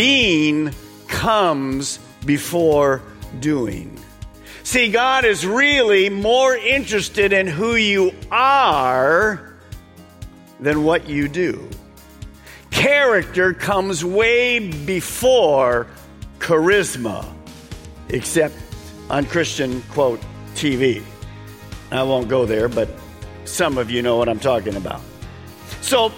being comes before doing. See, God is really more interested in who you are than what you do. Character comes way before charisma, except on Christian, quote, TV. I won't go there, but some of you know what I'm talking about. So,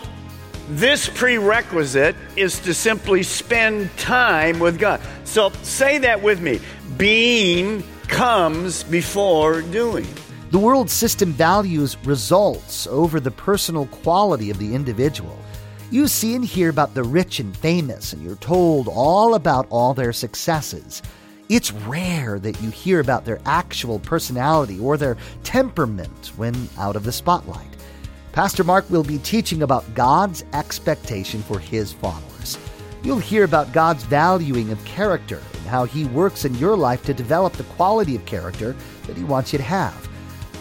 this prerequisite is to simply spend time with God. So say that with me. Being comes before doing. The world system values results over the personal quality of the individual. You see and hear about the rich and famous, and you're told all about all their successes. It's rare that you hear about their actual personality or their temperament when out of the spotlight. Pastor Mark will be teaching about God's expectation for his followers. You'll hear about God's valuing of character and how he works in your life to develop the quality of character that he wants you to have.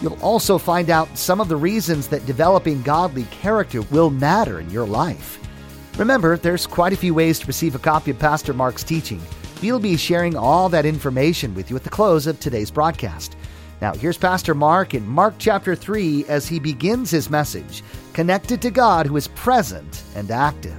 You'll also find out some of the reasons that developing godly character will matter in your life. Remember, there's quite a few ways to receive a copy of Pastor Mark's teaching. We'll be sharing all that information with you at the close of today's broadcast. Now, here's Pastor Mark in Mark chapter 3 as he begins his message, connected to God who is present and active.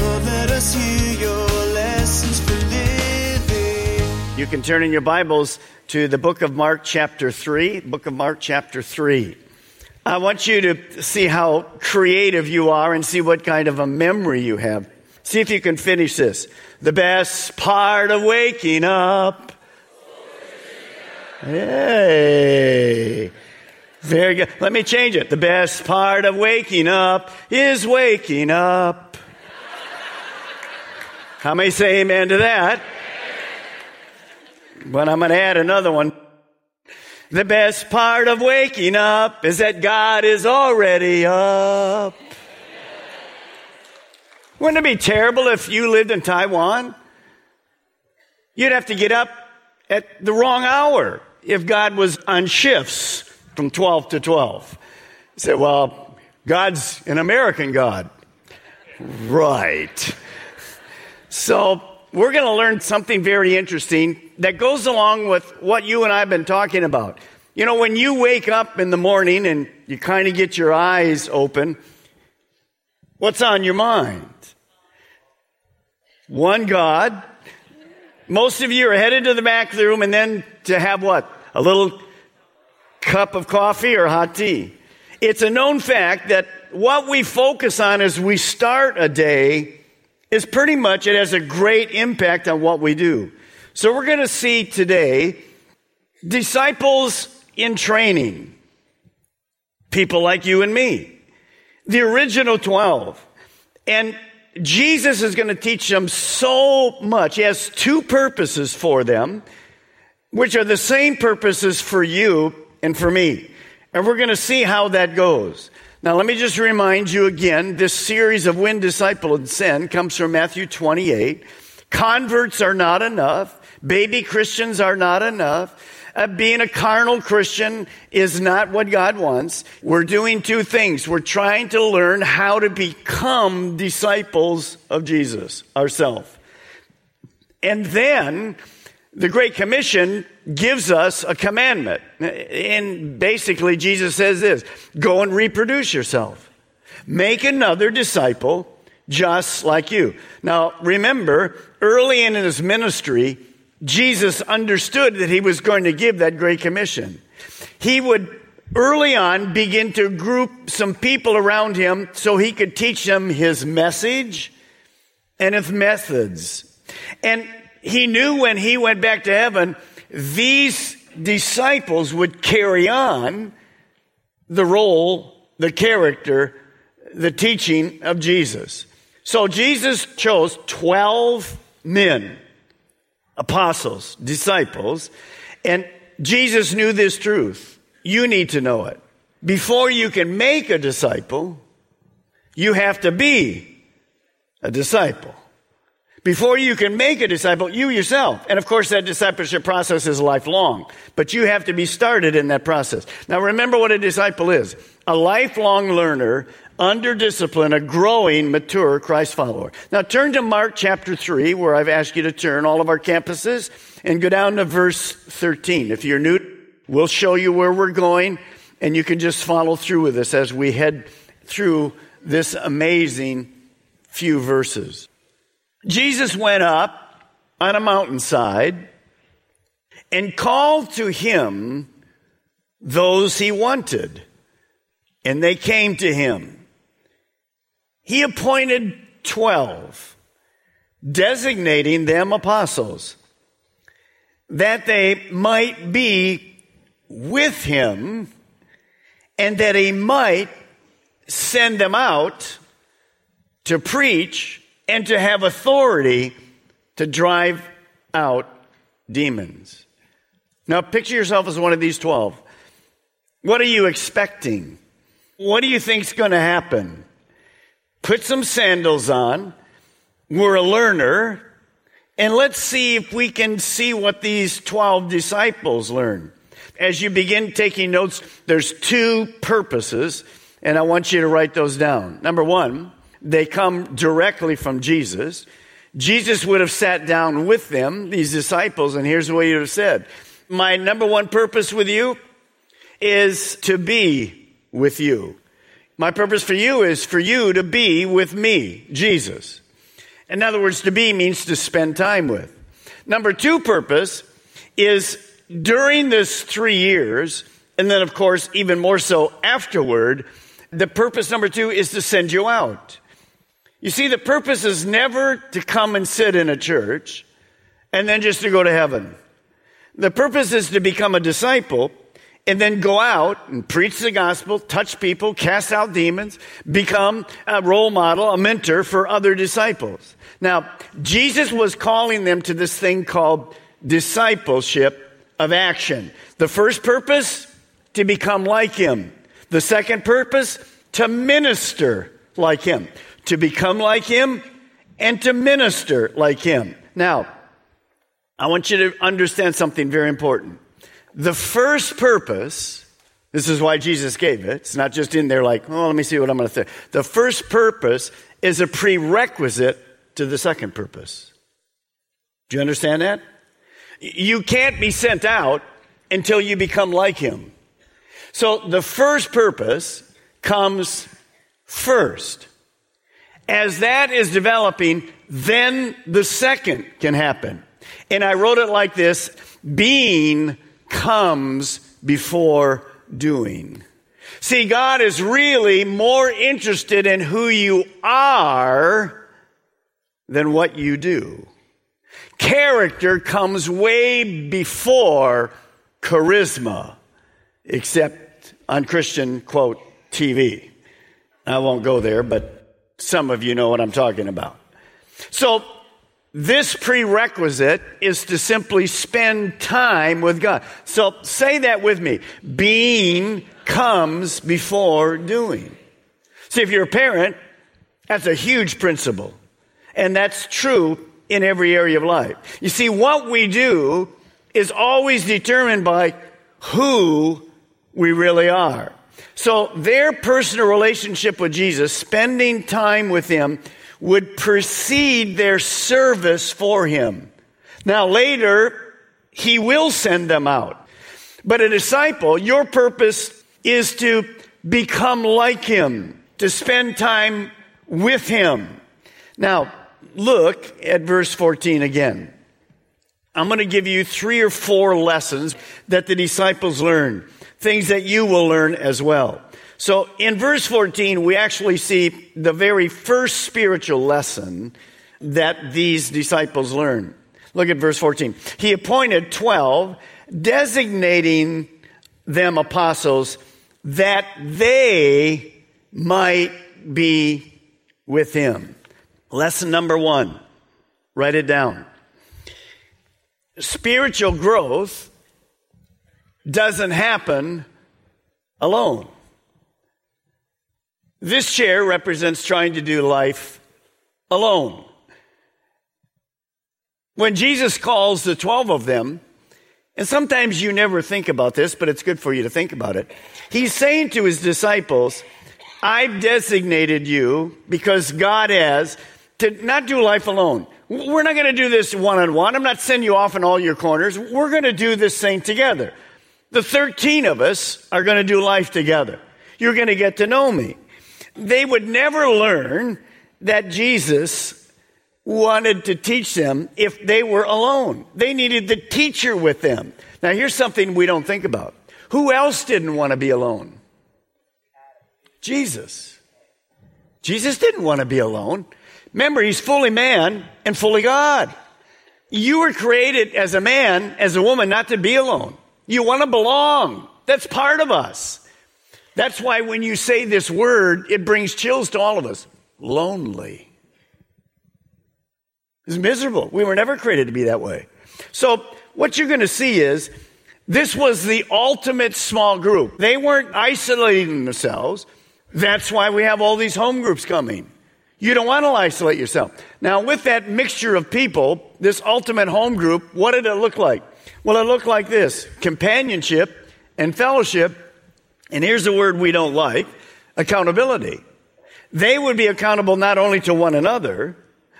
Lord, let us hear your lessons for living. You can turn in your Bibles to the book of Mark, chapter 3. Book of Mark, chapter 3. I want you to see how creative you are and see what kind of a memory you have. See if you can finish this. The best part of waking up. Hey. Very good. Let me change it. The best part of waking up is waking up. How many say amen to that? But I'm going to add another one. The best part of waking up is that God is already up. Wouldn't it be terrible if you lived in Taiwan? You'd have to get up at the wrong hour if God was on shifts from 12 to 12. You say, well, God's an American God. Right. So we're going to learn something very interesting that goes along with what you and I have been talking about. You know, when you wake up in the morning and you kind of get your eyes open, what's on your mind? One God. Most of you are headed to the back of the room and then to have what? A little cup of coffee or hot tea. It's a known fact that what we focus on as we start a day is pretty much, it has a great impact on what we do. So we're going to see today disciples in training. People like you and me. The original 12. And Jesus is going to teach them so much. He has two purposes for them, which are the same purposes for you and for me. And we're going to see how that goes. Now, let me just remind you again this series of When Disciple and Sin comes from Matthew 28. Converts are not enough, baby Christians are not enough. Uh, being a carnal Christian is not what God wants. We're doing two things. We're trying to learn how to become disciples of Jesus ourselves. And then the Great Commission gives us a commandment. And basically, Jesus says this go and reproduce yourself, make another disciple just like you. Now, remember, early in his ministry, Jesus understood that he was going to give that Great Commission. He would early on begin to group some people around him so he could teach them his message and his methods. And he knew when he went back to heaven, these disciples would carry on the role, the character, the teaching of Jesus. So Jesus chose 12 men, apostles, disciples, and Jesus knew this truth. You need to know it. Before you can make a disciple, you have to be a disciple. Before you can make a disciple, you yourself. And of course, that discipleship process is lifelong, but you have to be started in that process. Now, remember what a disciple is a lifelong learner under discipline, a growing, mature Christ follower. Now, turn to Mark chapter 3, where I've asked you to turn all of our campuses, and go down to verse 13. If you're new, we'll show you where we're going, and you can just follow through with us as we head through this amazing few verses. Jesus went up on a mountainside and called to him those he wanted, and they came to him. He appointed 12, designating them apostles, that they might be with him and that he might send them out to preach and to have authority to drive out demons. Now, picture yourself as one of these 12. What are you expecting? What do you think's going to happen? Put some sandals on. We're a learner. And let's see if we can see what these 12 disciples learn. As you begin taking notes, there's two purposes, and I want you to write those down. Number one, they come directly from Jesus. Jesus would have sat down with them, these disciples, and here's what he would have said. My number one purpose with you is to be with you. My purpose for you is for you to be with me, Jesus. In other words, to be means to spend time with. Number two purpose is during this three years, and then of course, even more so afterward, the purpose number two is to send you out. You see, the purpose is never to come and sit in a church and then just to go to heaven. The purpose is to become a disciple and then go out and preach the gospel, touch people, cast out demons, become a role model, a mentor for other disciples. Now, Jesus was calling them to this thing called discipleship of action. The first purpose, to become like him. The second purpose, to minister like him to become like him and to minister like him. Now, I want you to understand something very important. The first purpose, this is why Jesus gave it. It's not just in there like, oh, let me see what I'm going to say. The first purpose is a prerequisite to the second purpose. Do you understand that? You can't be sent out until you become like him. So the first purpose comes first. As that is developing, then the second can happen. And I wrote it like this being comes before doing. See, God is really more interested in who you are than what you do. Character comes way before charisma, except on Christian, quote, TV. I won't go there, but some of you know what I'm talking about. So, this prerequisite is to simply spend time with God. So, say that with me. Being comes before doing. See, if you're a parent, that's a huge principle. And that's true in every area of life. You see, what we do is always determined by who we really are. So their personal relationship with Jesus, spending time with him, would precede their service for him. Now later, he will send them out. But a disciple, your purpose is to become like him, to spend time with him. Now, look at verse 14 again. I'm going to give you three or four lessons that the disciples learned things that you will learn as well. So in verse 14, we actually see the very first spiritual lesson that these disciples learn. Look at verse 14. He appointed 12, designating them apostles that they might be with him. Lesson number one. Write it down. Spiritual growth doesn't happen alone. This chair represents trying to do life alone. When Jesus calls the 12 of them, and sometimes you never think about this, but it's good for you to think about it. He's saying to his disciples, I've designated you because God has to not do life alone. We're not going to do this one on one. I'm not sending you off in all your corners. We're going to do this thing together. The 13 of us are going to do life together. You're going to get to know me. They would never learn that Jesus wanted to teach them if they were alone. They needed the teacher with them. Now, here's something we don't think about. Who else didn't want to be alone? Jesus. Jesus didn't want to be alone. Remember, he's fully man and fully God. You were created as a man, as a woman, not to be alone. You want to belong. That's part of us. That's why when you say this word, it brings chills to all of us. Lonely. It's miserable. We were never created to be that way. So what you're going to see is this was the ultimate small group. They weren't isolating themselves. That's why we have all these home groups coming. You don't want to isolate yourself. Now, with that mixture of people, this ultimate home group, what did it look like? Well, it looked like this companionship and fellowship. And here's the word we don't like accountability. They would be accountable not only to one another,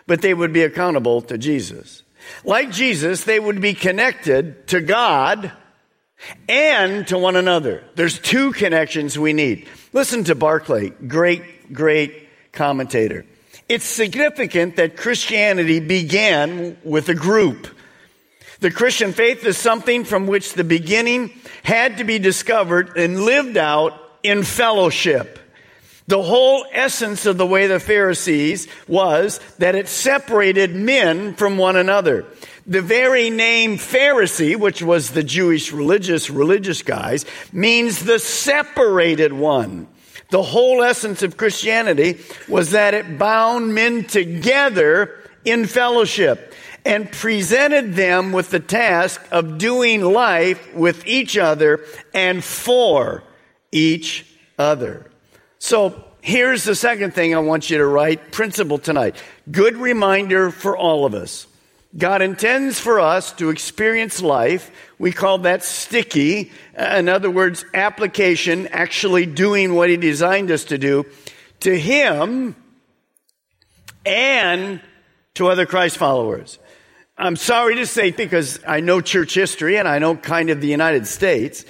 but they would be accountable to Jesus. Like Jesus, they would be connected to God and to one another. There's two connections we need. Listen to Barclay, great, great commentator. It's significant that Christianity began with a group. The Christian faith is something from which the beginning had to be discovered and lived out in fellowship. The whole essence of the way the Pharisees was that it separated men from one another. The very name Pharisee, which was the Jewish religious, religious guys, means the separated one. The whole essence of Christianity was that it bound men together in fellowship and presented them with the task of doing life with each other and for each other. So here's the second thing I want you to write principle tonight. Good reminder for all of us. God intends for us to experience life. We call that sticky. Uh, in other words, application, actually doing what He designed us to do to Him and to other Christ followers. I'm sorry to say, because I know church history and I know kind of the United States,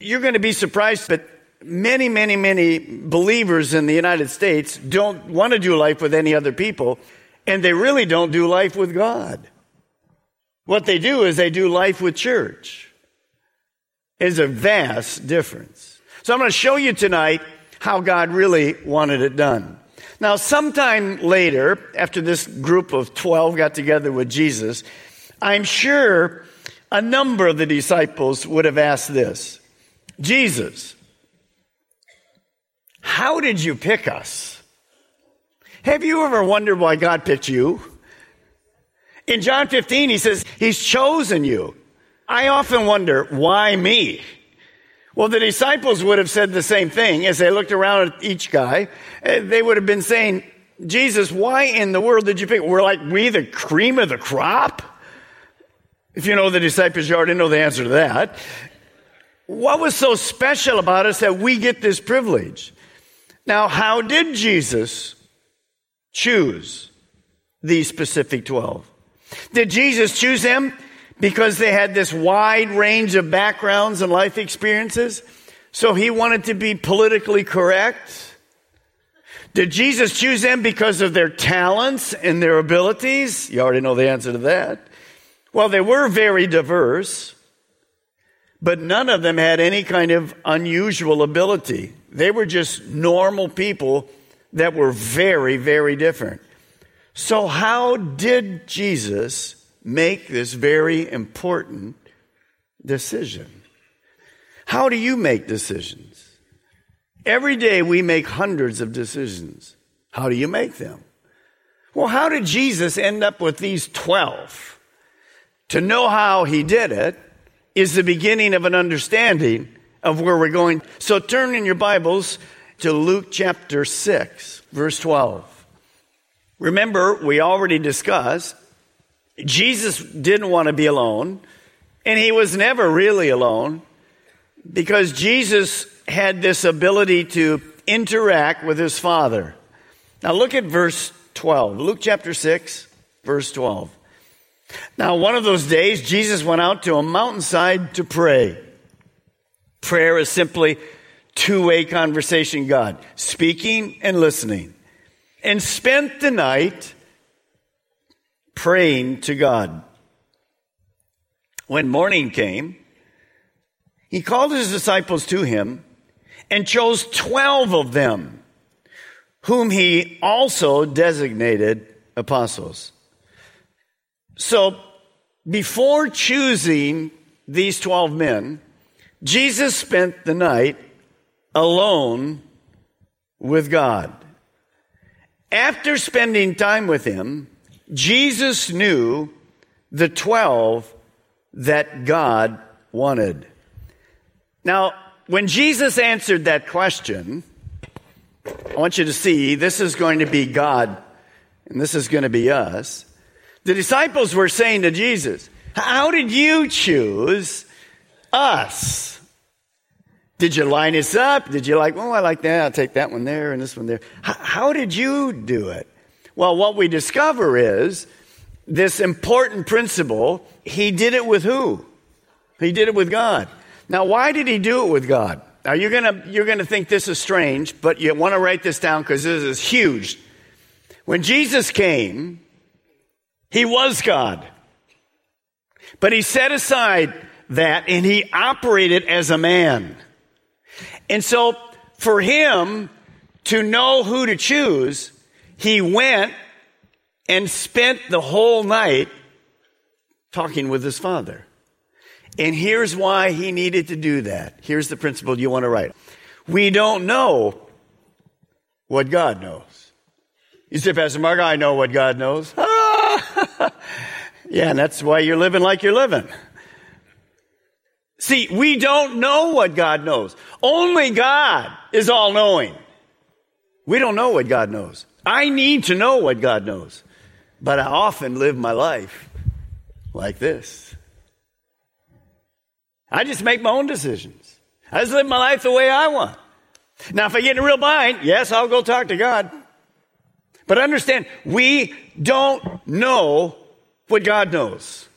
you're going to be surprised, but many, many, many believers in the United States don't want to do life with any other people, and they really don't do life with God. What they do is they do life with church. It's a vast difference. So I'm going to show you tonight how God really wanted it done. Now, sometime later, after this group of 12 got together with Jesus, I'm sure a number of the disciples would have asked this Jesus, how did you pick us? Have you ever wondered why God picked you? In John 15, he says, He's chosen you. I often wonder, why me? Well, the disciples would have said the same thing as they looked around at each guy. Eh, they would have been saying, Jesus, why in the world did you pick? We're like, we the cream of the crop? If you know the disciples, you already know the answer to that. What was so special about us that we get this privilege? Now, how did Jesus choose these specific 12? Did Jesus choose them because they had this wide range of backgrounds and life experiences? So he wanted to be politically correct? Did Jesus choose them because of their talents and their abilities? You already know the answer to that. Well, they were very diverse, but none of them had any kind of unusual ability. They were just normal people that were very, very different. So, how did Jesus make this very important decision? How do you make decisions? Every day we make hundreds of decisions. How do you make them? Well, how did Jesus end up with these 12? To know how he did it is the beginning of an understanding of where we're going. So turn in your Bibles to Luke chapter 6, verse 12. Remember, we already discussed Jesus didn't want to be alone, and he was never really alone because Jesus had this ability to interact with his Father. Now look at verse 12. Luke chapter 6, verse 12. Now, one of those days, Jesus went out to a mountainside to pray. Prayer is simply two way conversation, God, speaking and listening. And spent the night praying to God. When morning came, he called his disciples to him and chose 12 of them whom he also designated apostles. So, before choosing these 12 men, Jesus spent the night alone with God. After spending time with him, Jesus knew the 12 that God wanted. Now, when Jesus answered that question, I want you to see this is going to be God and this is going to be us. The disciples were saying to Jesus, How did you choose us? Did you line us up? Did you like, oh, I like that. I'll take that one there and this one there. How did you do it? Well, what we discover is this important principle. He did it with who? He did it with God. Now, why did he do it with God? Now you're gonna, you're gonna think this is strange, but you want to write this down because this is huge. When Jesus came, he was God. But he set aside that and he operated as a man. And so for him to know who to choose, he went and spent the whole night talking with his father. And here's why he needed to do that. Here's the principle you want to write. We don't know what God knows. You say, Pastor Mark, I know what God knows. yeah, and that's why you're living like you're living. See, we don't know what God knows. Only God is all knowing. We don't know what God knows. I need to know what God knows. But I often live my life like this. I just make my own decisions. I just live my life the way I want. Now, if I get in a real bind, yes, I'll go talk to God. But understand, we don't know what God knows.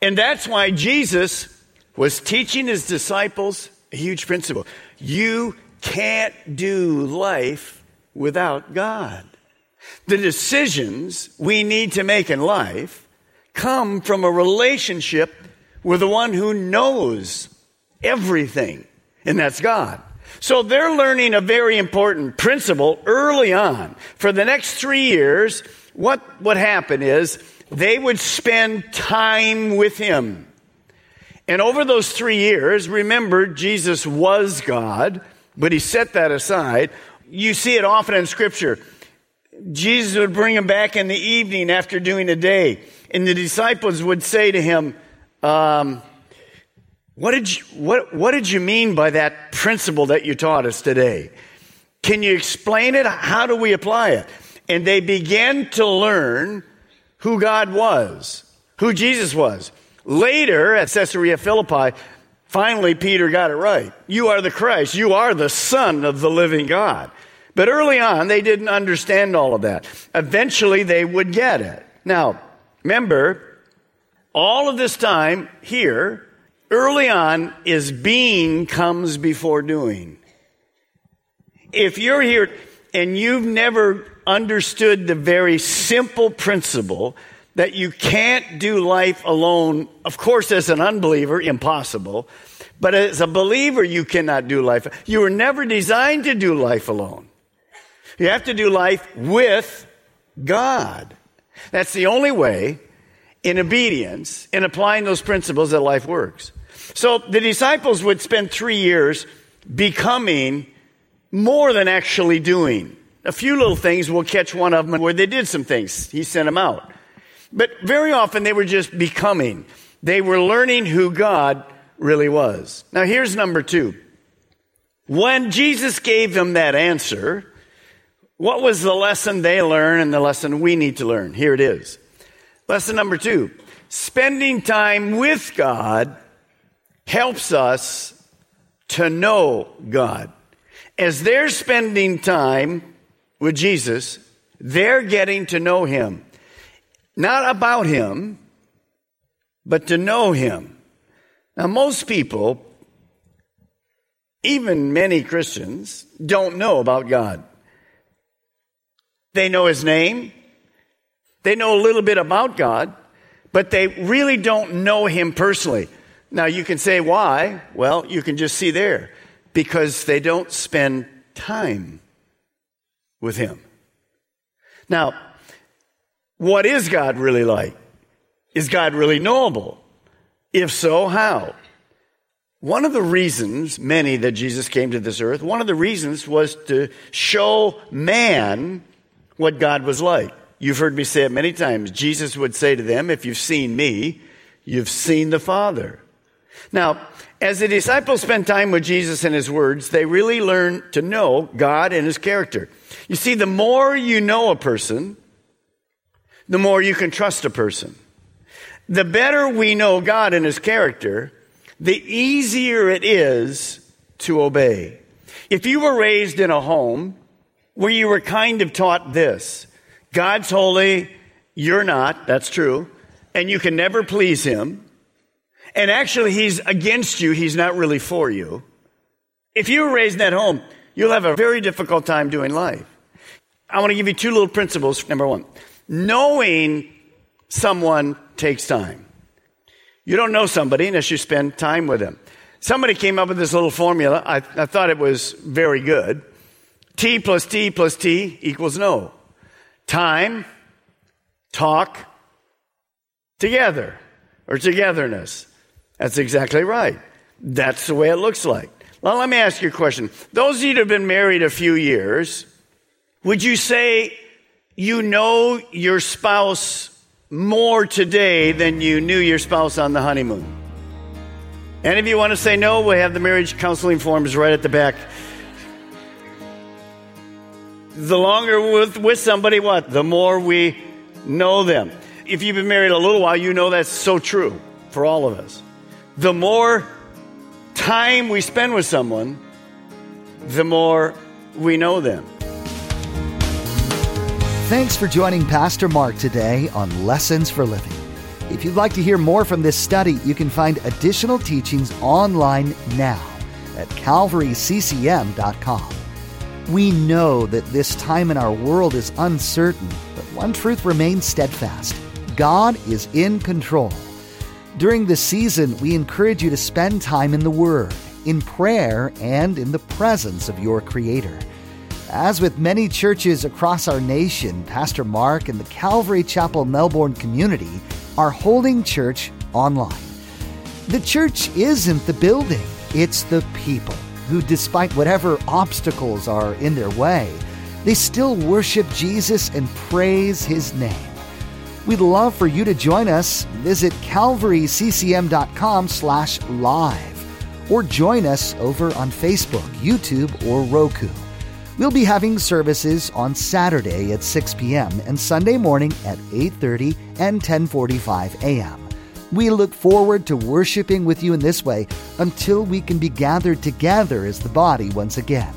And that's why Jesus was teaching his disciples a huge principle. You can't do life without God. The decisions we need to make in life come from a relationship with the one who knows everything, and that's God. So they're learning a very important principle early on. For the next three years, what would happen is they would spend time with Him. And over those three years, remember, Jesus was God, but He set that aside. You see it often in Scripture. Jesus would bring him back in the evening after doing a day, and the disciples would say to him, um, what did, you, what, what did you mean by that principle that you taught us today? Can you explain it? How do we apply it? And they began to learn who God was, who Jesus was. Later at Caesarea Philippi, finally Peter got it right. You are the Christ. You are the Son of the living God. But early on, they didn't understand all of that. Eventually, they would get it. Now, remember, all of this time here, early on, is being comes before doing. If you're here and you've never understood the very simple principle that you can't do life alone, of course, as an unbeliever, impossible. But as a believer, you cannot do life. You were never designed to do life alone. You have to do life with God. That's the only way in obedience, in applying those principles that life works. So the disciples would spend three years becoming more than actually doing. A few little things, we'll catch one of them where they did some things. He sent them out. But very often they were just becoming. They were learning who God really was. Now here's number two. When Jesus gave them that answer, what was the lesson they learned and the lesson we need to learn? Here it is. Lesson number two. Spending time with God helps us to know God. As they're spending time with Jesus, they're getting to know Him. Not about Him, but to know Him. Now, most people, even many Christians, don't know about God. They know His name, they know a little bit about God, but they really don't know Him personally. Now, you can say why. Well, you can just see there. Because they don't spend time with Him. Now, what is God really like? Is God really knowable? If so, how? One of the reasons, many that Jesus came to this earth, one of the reasons was to show man what God was like. You've heard me say it many times. Jesus would say to them, If you've seen me, you've seen the Father. Now, as the disciples spent time with Jesus and his words, they really learn to know God and his character. You see, the more you know a person, the more you can trust a person. The better we know God and his character, the easier it is to obey. If you were raised in a home where you were kind of taught this God's holy, you're not, that's true, and you can never please him, and actually he's against you, he's not really for you. If you were raised in that home, you'll have a very difficult time doing life. I want to give you two little principles. Number one, knowing someone takes time. You don't know somebody unless you spend time with them. Somebody came up with this little formula. I, I thought it was very good. T plus T plus T equals know. Time, talk, together, or togetherness. That's exactly right. That's the way it looks like. Well, let me ask you a question. Those of you that have been married a few years, would you say you know your spouse more today than you knew your spouse on the honeymoon? Any of you want to say no? We have the marriage counseling forms right at the back. The longer with, with somebody, what? The more we know them. If you've been married a little while, you know that's so true for all of us the more time we spend with someone, the more we know them. Thanks for joining Pastor Mark today on Lessons for Living. If you'd like to hear more from this study, you can find additional teachings online now at calvaryccm.com. We know that this time in our world is uncertain, but one truth remains steadfast God is in control. During this season, we encourage you to spend time in the Word, in prayer, and in the presence of your Creator. As with many churches across our nation, Pastor Mark and the Calvary Chapel Melbourne community are holding church online. The church isn't the building, it's the people who, despite whatever obstacles are in their way, they still worship Jesus and praise his name. We'd love for you to join us. Visit calvaryccm.com slash live or join us over on Facebook, YouTube, or Roku. We'll be having services on Saturday at 6 p.m. and Sunday morning at 8:30 and 10:45 a.m. We look forward to worshiping with you in this way until we can be gathered together as the body once again.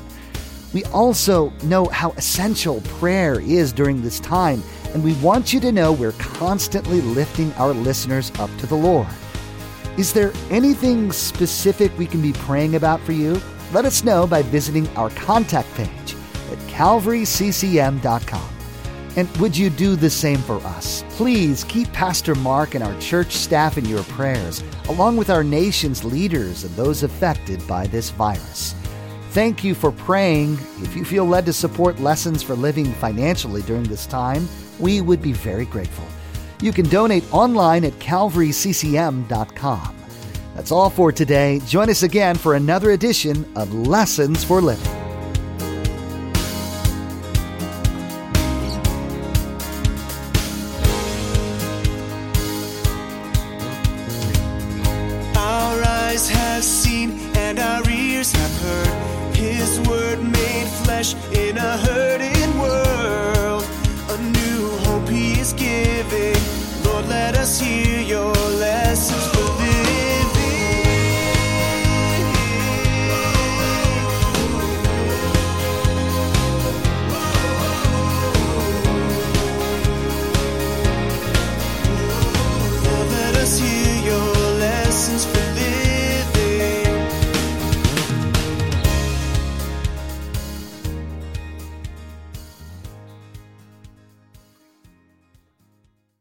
We also know how essential prayer is during this time and we want you to know we're constantly lifting our listeners up to the Lord. Is there anything specific we can be praying about for you? Let us know by visiting our contact page at calvaryccm.com. And would you do the same for us? Please keep Pastor Mark and our church staff in your prayers, along with our nation's leaders and those affected by this virus. Thank you for praying. If you feel led to support Lessons for Living financially during this time, we would be very grateful. You can donate online at calvaryccm.com. That's all for today. Join us again for another edition of Lessons for Living. flesh in a hurting world. A new hope he is giving.